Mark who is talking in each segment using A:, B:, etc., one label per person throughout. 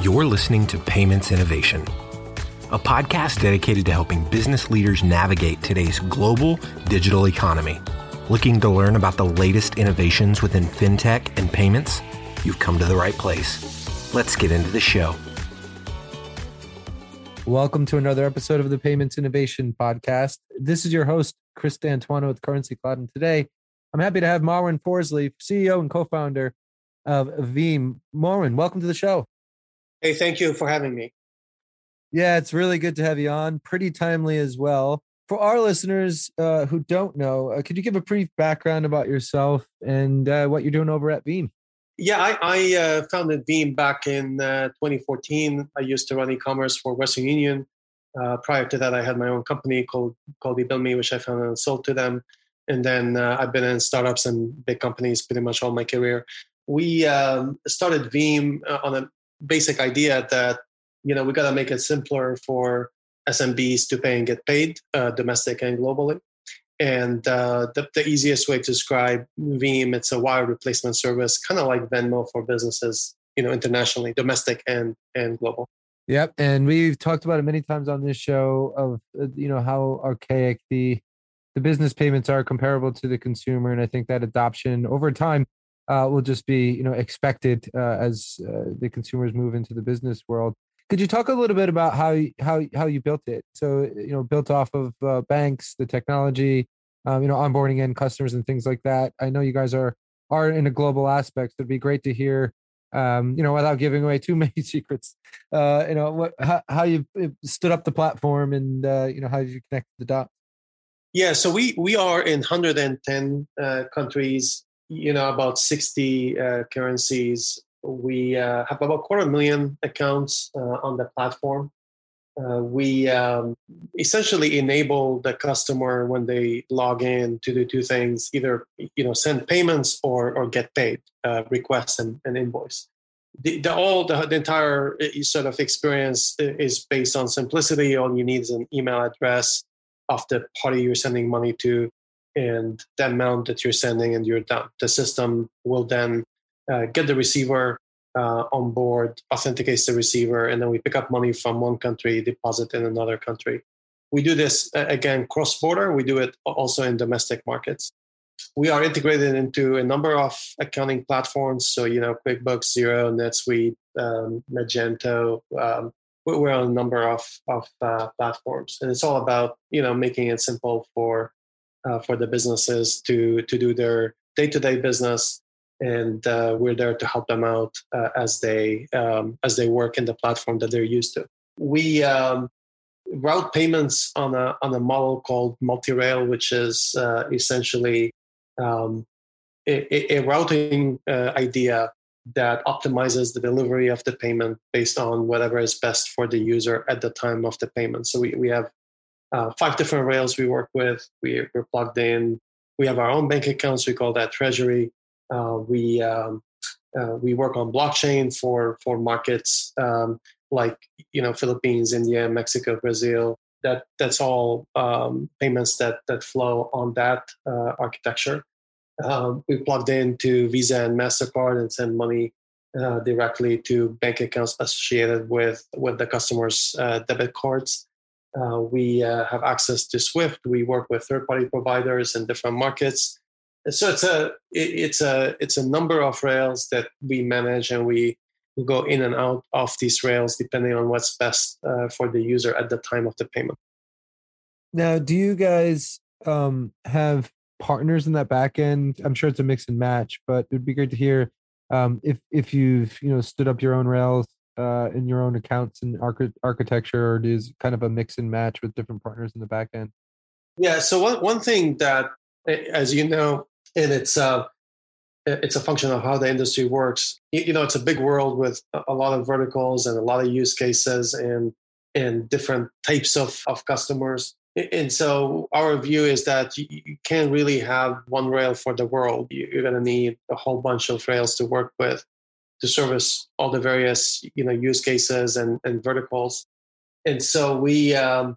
A: You're listening to Payments Innovation, a podcast dedicated to helping business leaders navigate today's global digital economy. Looking to learn about the latest innovations within fintech and payments? You've come to the right place. Let's get into the show.
B: Welcome to another episode of the Payments Innovation Podcast. This is your host, Chris D'Antuono with Currency Cloud. And today, I'm happy to have Marwan Forzley, CEO and co founder of Veem. Marwan, welcome to the show.
C: Hey, thank you for having me.
B: Yeah, it's really good to have you on. Pretty timely as well. For our listeners uh, who don't know, uh, could you give a brief background about yourself and uh, what you're doing over at Veem?
C: Yeah, I, I uh, founded Veem back in uh, 2014. I used to run e-commerce for Western Union. Uh, prior to that, I had my own company called called eBillme, which I founded and sold to them. And then uh, I've been in startups and big companies pretty much all my career. We um, started Veem uh, on a basic idea that you know we got to make it simpler for SMBs to pay and get paid, uh, domestic and globally. And uh, the, the, easiest way to describe Veem, it's a wire replacement service, kind of like Venmo for businesses, you know, internationally, domestic and and global.
B: Yep, and we've talked about it many times on this show of uh, you know how archaic the the business payments are comparable to the consumer, and I think that adoption over time uh, will just be you know expected uh, as uh, the consumers move into the business world. Could you talk a little bit about how how how you built it? So you know, built off of uh, banks, the technology, um, you know, onboarding end customers and things like that. I know you guys are are in a global aspect. So it'd be great to hear, um, you know, without giving away too many secrets. Uh, you know, what how, how you stood up the platform and uh, you know how you connect the dots.
C: Yeah, so we we are in 110 uh, countries. You know, about 60 uh, currencies we uh, have about quarter million accounts uh, on the platform. Uh, we um, essentially enable the customer when they log in to do two things: either you know send payments or or get paid, uh, request and, and invoice. The, the all the, the, entire sort of experience is based on simplicity. All you need is an email address of the party you're sending money to, and that amount that you're sending, and you're done. The system will then uh, get the receiver uh, on board, authenticates the receiver, and then we pick up money from one country, deposit in another country. We do this again cross border. We do it also in domestic markets. We are integrated into a number of accounting platforms. So, you know, QuickBooks, Xero, NetSuite, um, Magento. Um, we're on a number of, of uh, platforms. And it's all about, you know, making it simple for, uh, for the businesses to, to do their day to day business and uh, we're there to help them out uh, as they um, as they work in the platform that they're used to. We um, route payments on a on a model called multi-rail, which is uh, essentially um, a, a, routing uh, idea that optimizes the delivery of the payment based on whatever is best for the user at the time of the payment. So we we have uh, five different rails we work with. We, we're plugged in. We have our own bank accounts. We call that treasury uh, we um, uh, we work on blockchain for for markets um, like you know Philippines, India, Mexico, Brazil. That that's all um, payments that that flow on that uh, architecture. Um, we plugged into Visa and Mastercard and send money uh, directly to bank accounts associated with with the customer's uh, debit cards. Uh, we have access to SWIFT. We work with third party providers in different markets. So it's a it's a it's a number of rails that we manage and we go in and out of these rails depending on what's best uh, for the user at the time of the payment.
B: Now do you guys um, have partners in that back end? I'm sure it's a mix and match but it would be great to hear um, if if you've you know stood up your own rails uh, in your own accounts and arch- architecture or is kind of a mix and match with different partners in the back end
C: yeah so one, one thing that as you know and it's uh, it's a function of how the industry works. You, know, it's a big world with a lot of verticals and a lot of use cases and and different types of, of customers. And so our view is that you, you can't really have one rail for the world. You're going to need a whole bunch of rails to work with to service all the various you know use cases and, and verticals. And so we um,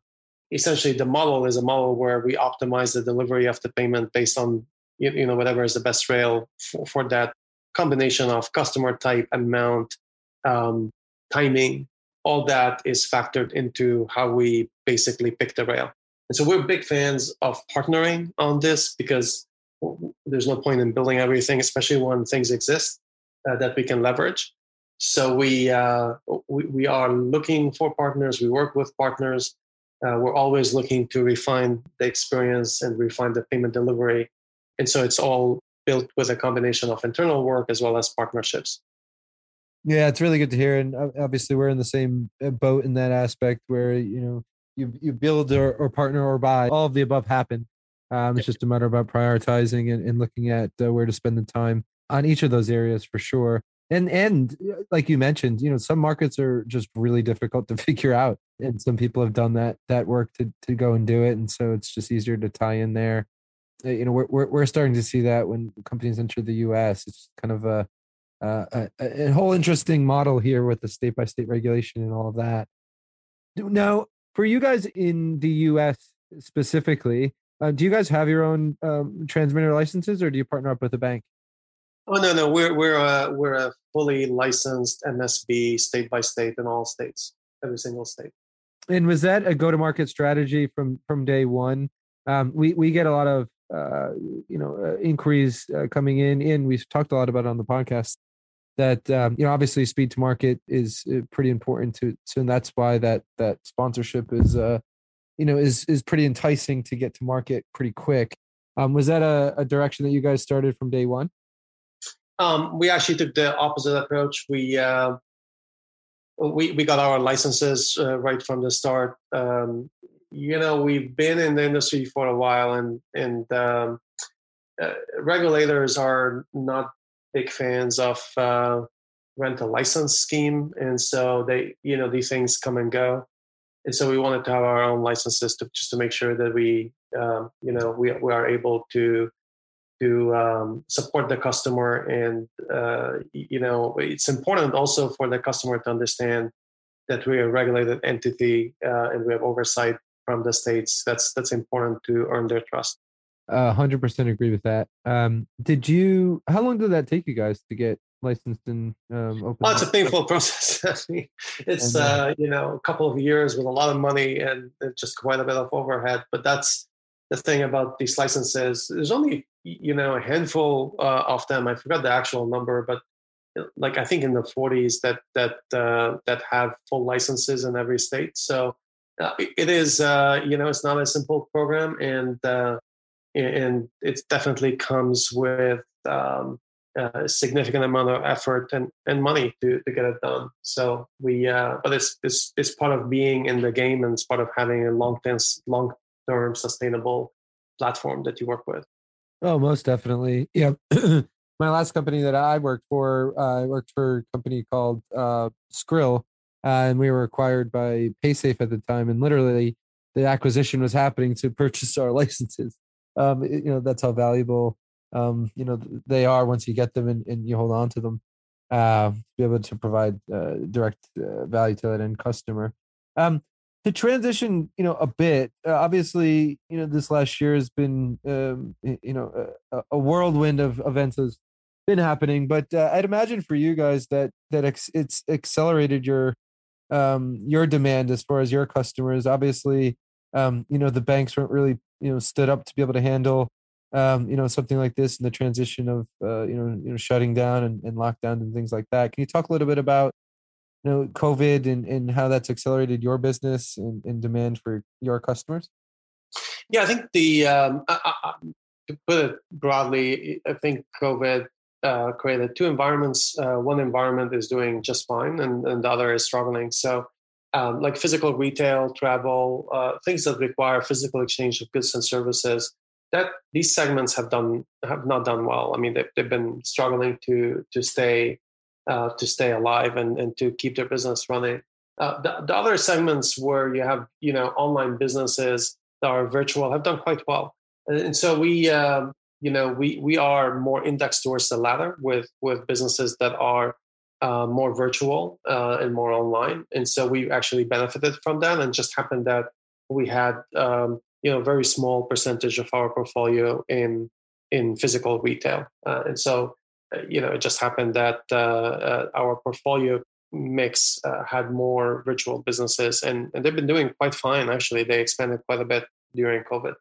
C: essentially the model is a model where we optimize the delivery of the payment based on you, know whatever is the best rail for, for that combination of customer type amount um, timing, all that is factored into how we basically pick the rail. And so we're big fans of partnering on this because there's no point in building everything, especially when things exist uh, that we can leverage. So we, uh, we, we are looking for partners. We work with partners. Uh, we're always looking to refine the experience and refine the payment delivery. And so it's all built with a combination of internal work as well as partnerships.
B: Yeah, it's really good to hear, and obviously we're in the same uh, boat in that aspect where you know you you build or, or partner or buy. All of the above happen. Um, it's just a matter about prioritizing and, and looking at uh, where to spend the time on each of those areas for sure. And and uh, like you mentioned, you know, some markets are just really difficult to figure out, and some people have done that that work to to go and do it, and so it's just easier to tie in there. Uh, you know, we're we're, we're starting to see that when companies enter the U.S. It's kind of a uh, a, a, whole interesting model here with the state by state regulation and all of that. Now, for you guys in the U.S. specifically, uh, do you guys have your own um, transmitter licenses, or do you partner up with a bank?
C: Oh no, no, we're we're a, we're a fully licensed MSB state by state in all states, every single state.
B: And was that a go to market strategy from from day one? Um, we we get a lot of uh, you know uh, inquiries uh, coming in, and we've talked a lot about it on the podcast that um, you know obviously speed to market is uh, pretty important to so and that's why that that sponsorship is uh you know is is pretty enticing to get to market pretty quick um was that a, a direction that you guys started from day one
C: um we actually took the opposite approach. We uh we we got our licenses uh, right from the start. Um you know we've been in the industry for a while and and um uh, regulators are not big fans of uh, rent a license scheme, and so they, you know, these things come and go, and so we wanted to have our own licenses to just to make sure that we, um, you know, we we are able to to um, support the customer, and uh, you know, it's important also for the customer to understand that we're a regulated entity uh, and we have oversight from the states. That's that's important to earn their trust
B: hundred percent agree with that. Um, did you? How long did that take you guys to get licensed and um, open?
C: Well, it's a painful process. It's uh, uh, you know a couple of years with a lot of money and just quite a bit of overhead. But that's the thing about these licenses. There's only you know a handful uh, of them. I forgot the actual number, but like I think in the 40s that that uh, that have full licenses in every state. So uh, it is uh, you know it's not a simple program, and uh, and it definitely comes with um, a significant amount of effort and, and money to, to get it done. So we, uh, but it's, it's it's part of being in the game and it's part of having a long term long term sustainable platform that you work with.
B: Oh, most definitely. Yeah. My last company that I worked for, uh, I worked for a company called uh, Skrill, uh, and we were acquired by PaySafe at the time. And literally, the acquisition was happening to purchase our licenses um, you know that's how valuable um, you know they are once you get them and, and you hold on to them uh, to be able to provide uh, direct uh, value to that end customer. Um, to transition, you know, a bit. Uh, obviously, you know, this last year has been, um, you know, a, a, whirlwind of events has been happening. But uh, I'd imagine for you guys that that ex- it's accelerated your um, your demand as far as your customers. Obviously, um, you know, the banks weren't really you know stood up to be able to handle um, you know something like this and the transition of uh, you know you know shutting down and, and lockdown and things like that. Can you talk a little bit about you know COVID and, and how that's accelerated your business and, and demand for your customers?
C: Yeah, I think the um, I, I, to put it broadly, I think COVID uh, created two environments. Uh, one environment is doing just fine, and, and the other is struggling. So um, like physical retail, travel, uh, things that require physical exchange of goods and services. That these segments have done have not done well. I mean, they've, they've been struggling to to stay uh, to stay alive and, and to keep their business running. Uh, the, the, other segments where you have you know online businesses that are virtual have done quite well, and, and so we um, you know we we are more indexed towards the latter with with businesses that are uh, more virtual uh, and more online. And so we actually benefited from that. And just happened that we had um, you know very small percentage of our portfolio in in physical retail. Uh, and so you know it just happened that uh, uh, our portfolio mix uh, had more virtual businesses, and, and they've been doing quite fine. Actually, they expanded quite a bit during COVID.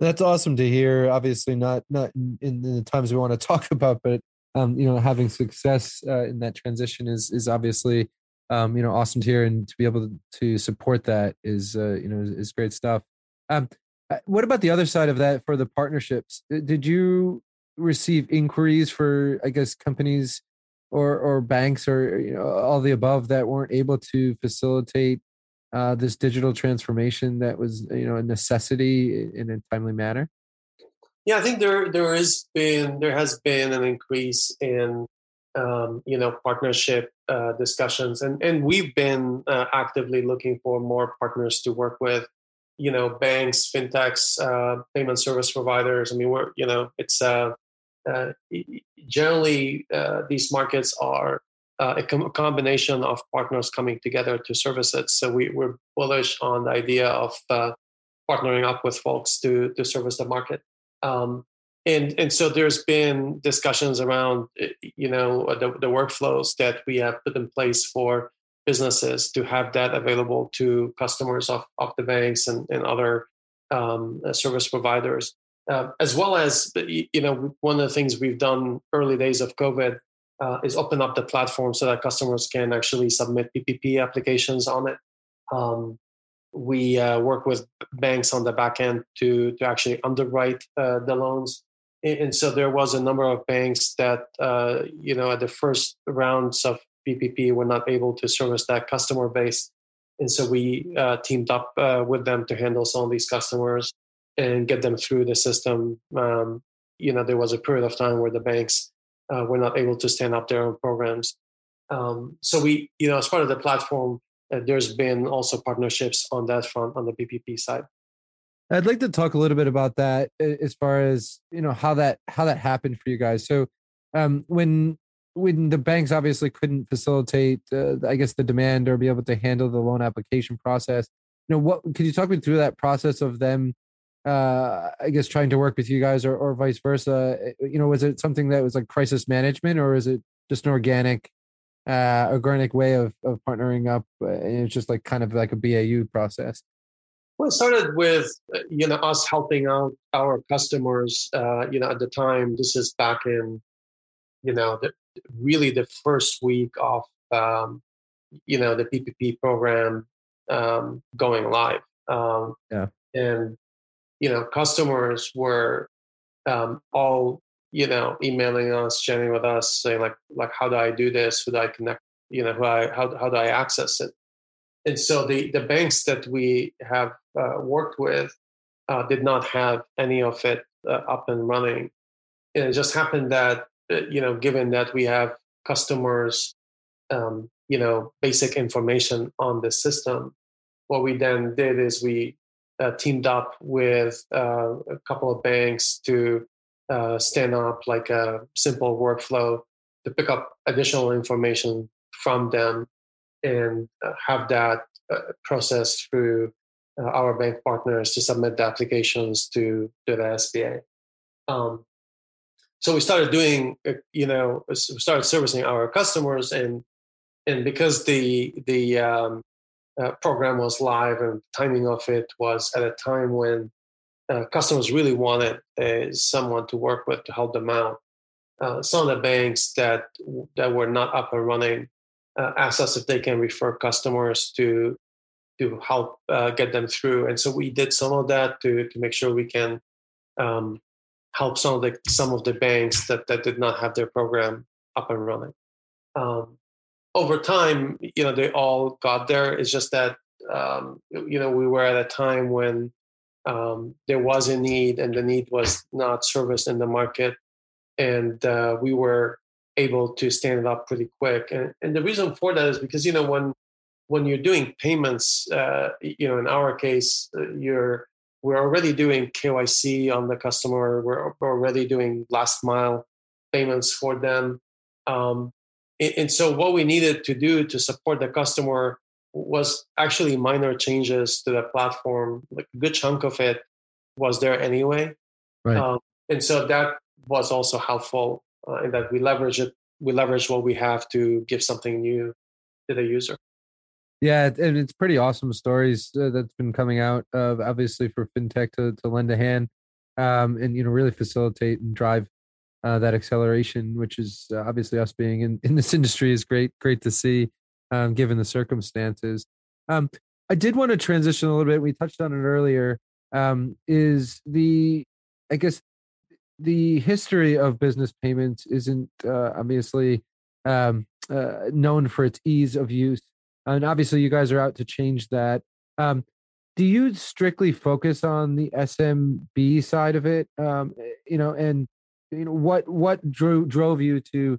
B: That's awesome to hear. Obviously, not not in, in the times we want to talk about, but um, you know, having success uh, in that transition is is obviously um, you know awesome to hear, and to be able to support that is uh, you know is, is great stuff. Um, what about the other side of that for the partnerships? Did you receive inquiries for, I guess, companies or or banks or you know all the above that weren't able to facilitate uh, this digital transformation that was you know a necessity in a timely manner?
C: Yeah, I think there there has been there has been an increase in um, you know partnership uh, discussions, and and we've been uh, actively looking for more partners to work with. You know, banks, fintechs, uh, payment service providers. I mean, we're you know, it's uh, uh, generally uh, these markets are uh, a, com- a, combination of partners coming together to service it. So we, are bullish on the idea of uh, partnering up with folks to to service the market. Um, and and so there's been discussions around you know the, the workflows that we have put in place for businesses to have that available to customers of, of the banks and, and other um, service providers uh, as well as you know one of the things we've done early days of COVID uh, is open up the platform so that customers can actually submit PPP applications on it. Um, we uh, work with banks on the back end to to actually underwrite uh, the loans, and so there was a number of banks that uh, you know at the first rounds of PPP were not able to service that customer base, and so we uh, teamed up with them to handle some of these customers and get them through the system. Um, you know, there was a period of time where the banks uh, were not able to stand up their own programs. Um, so we, you know, as part of the platform, uh, there's been also partnerships on that front on the PPP side.
B: I'd like to talk a little bit about that as far as you know how that how that happened for you guys. So um, when when the banks obviously couldn't facilitate, uh, I guess, the demand or be able to handle the loan application process, you know, what could you talk me through that process of them uh i guess trying to work with you guys or, or vice versa? Eh, you know was it something that was like crisis management or is it just an organic uh organic way of of partnering up uh, and it's just like kind of like a bau process?
C: Well it started with uh, you know us helping out our customers uh you know at the time this is back in you know the, really the first week of um you know the ppp program um going live um
B: yeah
C: and you know, customers were um, all, you know, emailing us, chatting with us, saying like, like, how do I do this? Who do I connect? You know, who I, how, how do I access it? And so the, the banks that we have uh, worked with uh, did not have any of it uh, up and running. And it just happened that, you know, given that we have customers, um, you know, basic information on the system, what we then did is we uh, teamed up with uh, a couple of banks to uh, stand up like a simple workflow to pick up additional information from them and uh, have that uh, processed through uh, our bank partners to submit the applications to, to the SBA. Um, so we started doing, you know, we started servicing our customers, and and because the the um, uh, program was live and timing of it was at a time when uh, customers really wanted uh, someone to work with to help them out. Uh, some of the banks that that were not up and running uh, asked us if they can refer customers to to help uh, get them through, and so we did some of that to to make sure we can um, help some of the some of the banks that that did not have their program up and running. Um, over time, you know, they all got there. It's just that, um, you know, we were at a time when um, there was a need and the need was not serviced in the market. And uh, we were able to stand it up pretty quick. And, and the reason for that is because, you know, when when you're doing payments, uh, you know, in our case, uh, you're we're already doing KYC on the customer. We're, already doing last mile payments for them. Um, and so what we needed to do to support the customer was actually minor changes to the platform like a good chunk of it was there anyway
B: right. Um,
C: and so that was also helpful uh, in that we leverage it we leverage what we have to give something new to the user.
B: Yeah, and it's pretty awesome stories uh, that's been coming out of obviously for fintech to, to lend a hand um, and you know really facilitate and drive uh, that acceleration, which is uh, obviously us being in, in this industry is great, great to see um, given the circumstances. Um, I did want to transition a little bit. We touched on it earlier. Um, is the I guess the history of business payments isn't uh, obviously um, uh, known for its ease of use, and obviously you guys are out to change that. Um, do you strictly focus on the SMB side of it? Um, eh, you know, and you know what what drove drove you to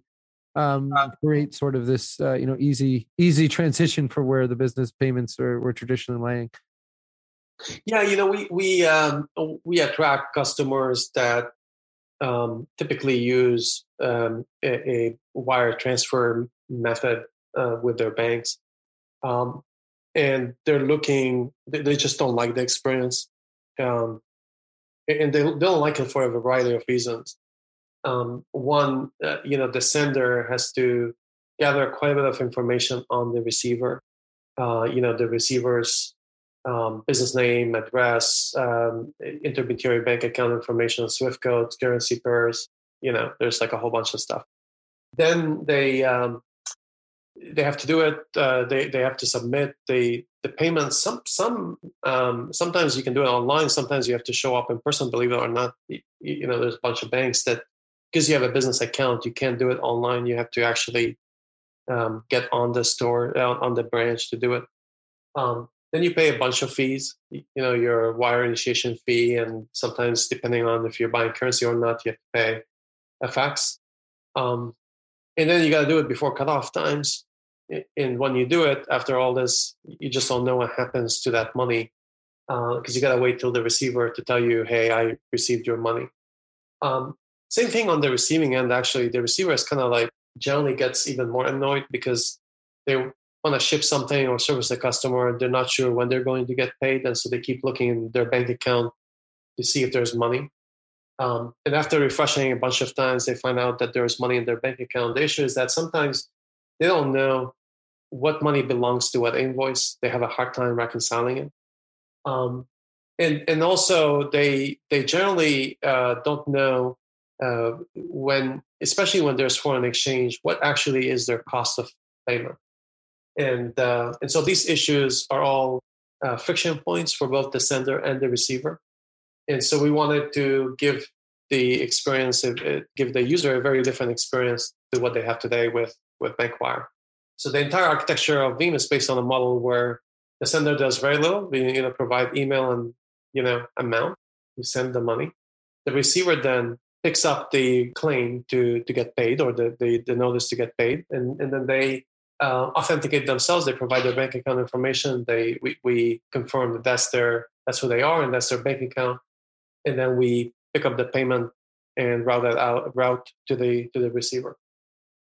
B: um, uh create sort of this uh, you know easy easy transition for where the business payments are were traditionally laying.
C: Yeah, you know, we we um, we attract customers that um, typically use um, a, a, wire transfer method uh, with their banks, um, and they're looking. They, they, just don't like the experience, um, and they, they don't like it for a variety of reasons. Um, one, uh, you know, the sender has to gather quite a bit of information on the receiver. Uh, you know, the receiver's um, business name, address, um, intermediary bank account information, SWIFT codes, currency pairs. You know, there's like a whole bunch of stuff. Then they um, they have to do it. Uh, they they have to submit the the payments. Some some um, sometimes you can do it online. Sometimes you have to show up in person. Believe it or not, you, you know there's a bunch of banks that because you have a business account, you can't do it online. You have to actually um, get on the store uh, on the branch to do it. Um, then you pay a bunch of fees, you know, your wire initiation fee, and sometimes depending on if you're buying currency or not, you have to pay FX. Um, and then you got to do it before cutoff times. And when you do it, after all this, you just don't know what happens to that money because uh, you got to wait till the receiver to tell you, "Hey, I received your money." Um, same thing on the receiving end. Actually, the receiver is kind of like generally gets even more annoyed because they want to ship something or service a customer, they're not sure when they're going to get paid, and so they keep looking in their bank account to see if there's money. Um, and after refreshing a bunch of times, they find out that there's money in their bank account. The issue is that sometimes they don't know what money belongs to what invoice. They have a hard time reconciling it. Um, and and also they they generally uh, don't know uh, when, especially when there's foreign exchange, what actually is their cost of payment and uh, and so these issues are all uh, friction points for both the sender and the receiver and so we wanted to give the experience uh, give the user a very different experience to what they have today with with bankwire so the entire architecture of veem is based on a model where the sender does very little we you know provide email and you know amount you send the money the receiver then picks up the claim to to get paid or the the, the notice to get paid and and then they uh, authenticate themselves. They provide their bank account information. They we, we confirm that that's their that's who they are and that's their bank account, and then we pick up the payment and route that out route to the to the receiver.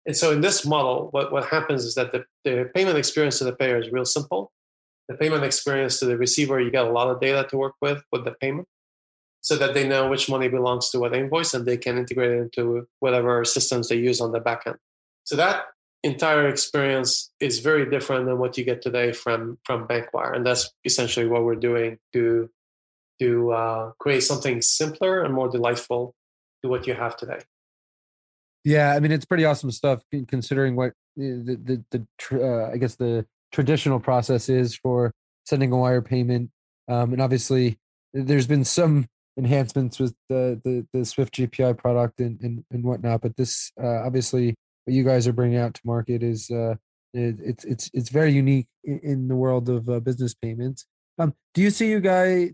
C: And so in this model, what, what happens is that the, the payment experience to the payer is real simple. The payment experience to the receiver, you got a lot of data to work with with the payment so that they know which money belongs to what invoice and they can integrate it into whatever systems they use on the back end. So that entire experience is very different than what you get today from from Bankwire, and that's essentially what we're doing to to uh, create something simpler and more delightful to what you have today.
B: Yeah, I mean it's pretty awesome stuff considering what the the, the uh, I guess the traditional process is for sending a wire payment, um, and obviously there's been some enhancements with the the, the Swift GPI product and, and and whatnot, but this uh, obviously what you guys are bringing out to market is uh, it, it's it's it's very unique in, in the world of uh, business payments. Um, do you see you guys?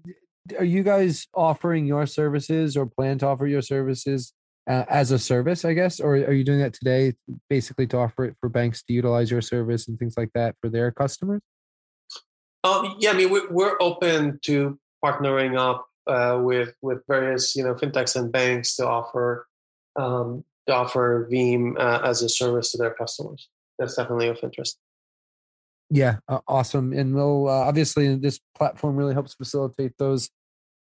B: Are you guys offering your services or plan to offer your services uh, as a service? I guess, or are you doing that today, basically to offer it for banks to utilize your service and things like that for their customers?
C: Um, yeah, I mean we're open to partnering up uh, with with various you know fintechs and banks to offer um, to offer Veem uh, as a service to their customers. That's definitely of interest.
B: Yeah, uh, awesome. And we'll uh, obviously this platform really helps facilitate those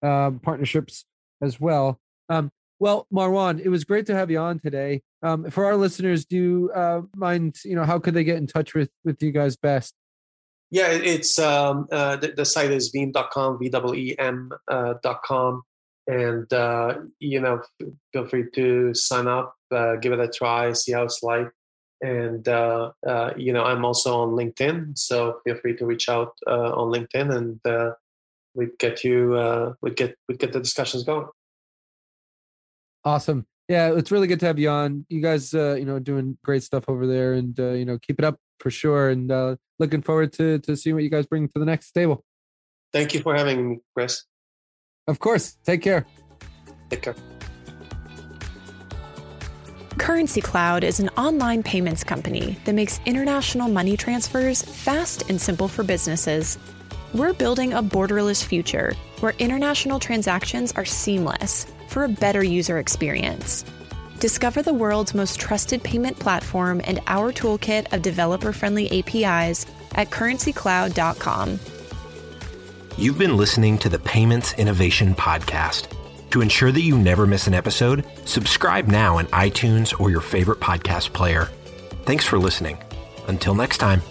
B: um, partnerships as well. Um, Well, Marwan, it was great to have you on today. Um, for our listeners, do you uh, mind, you know, how could they get in touch with with you guys best?
C: Yeah, it's um, uh, the, the, site is veem.com, V-E-E-M uh, dot com. And, uh, you know, feel free to sign up, uh, give it a try, see how it's like. And, uh, uh, you know, I'm also on LinkedIn. So feel free to reach out on LinkedIn and we'd get you, we'd get, we'd get the discussions going.
B: Awesome. Yeah, it's really good to have you on. You guys, uh, you know, doing great stuff over there, and uh, you know, keep it up for sure. And uh, looking forward to to seeing what you guys bring to the next table.
C: Thank you for having me, Chris.
B: Of course. Take care.
C: Take care.
D: Currency Cloud is an online payments company that makes international money transfers fast and simple for businesses. We're building a borderless future where international transactions are seamless for a better user experience. Discover the world's most trusted payment platform and our toolkit of developer friendly APIs at currencycloud.com.
A: You've been listening to the Payments Innovation Podcast. To ensure that you never miss an episode, subscribe now in iTunes or your favorite podcast player. Thanks for listening. Until next time.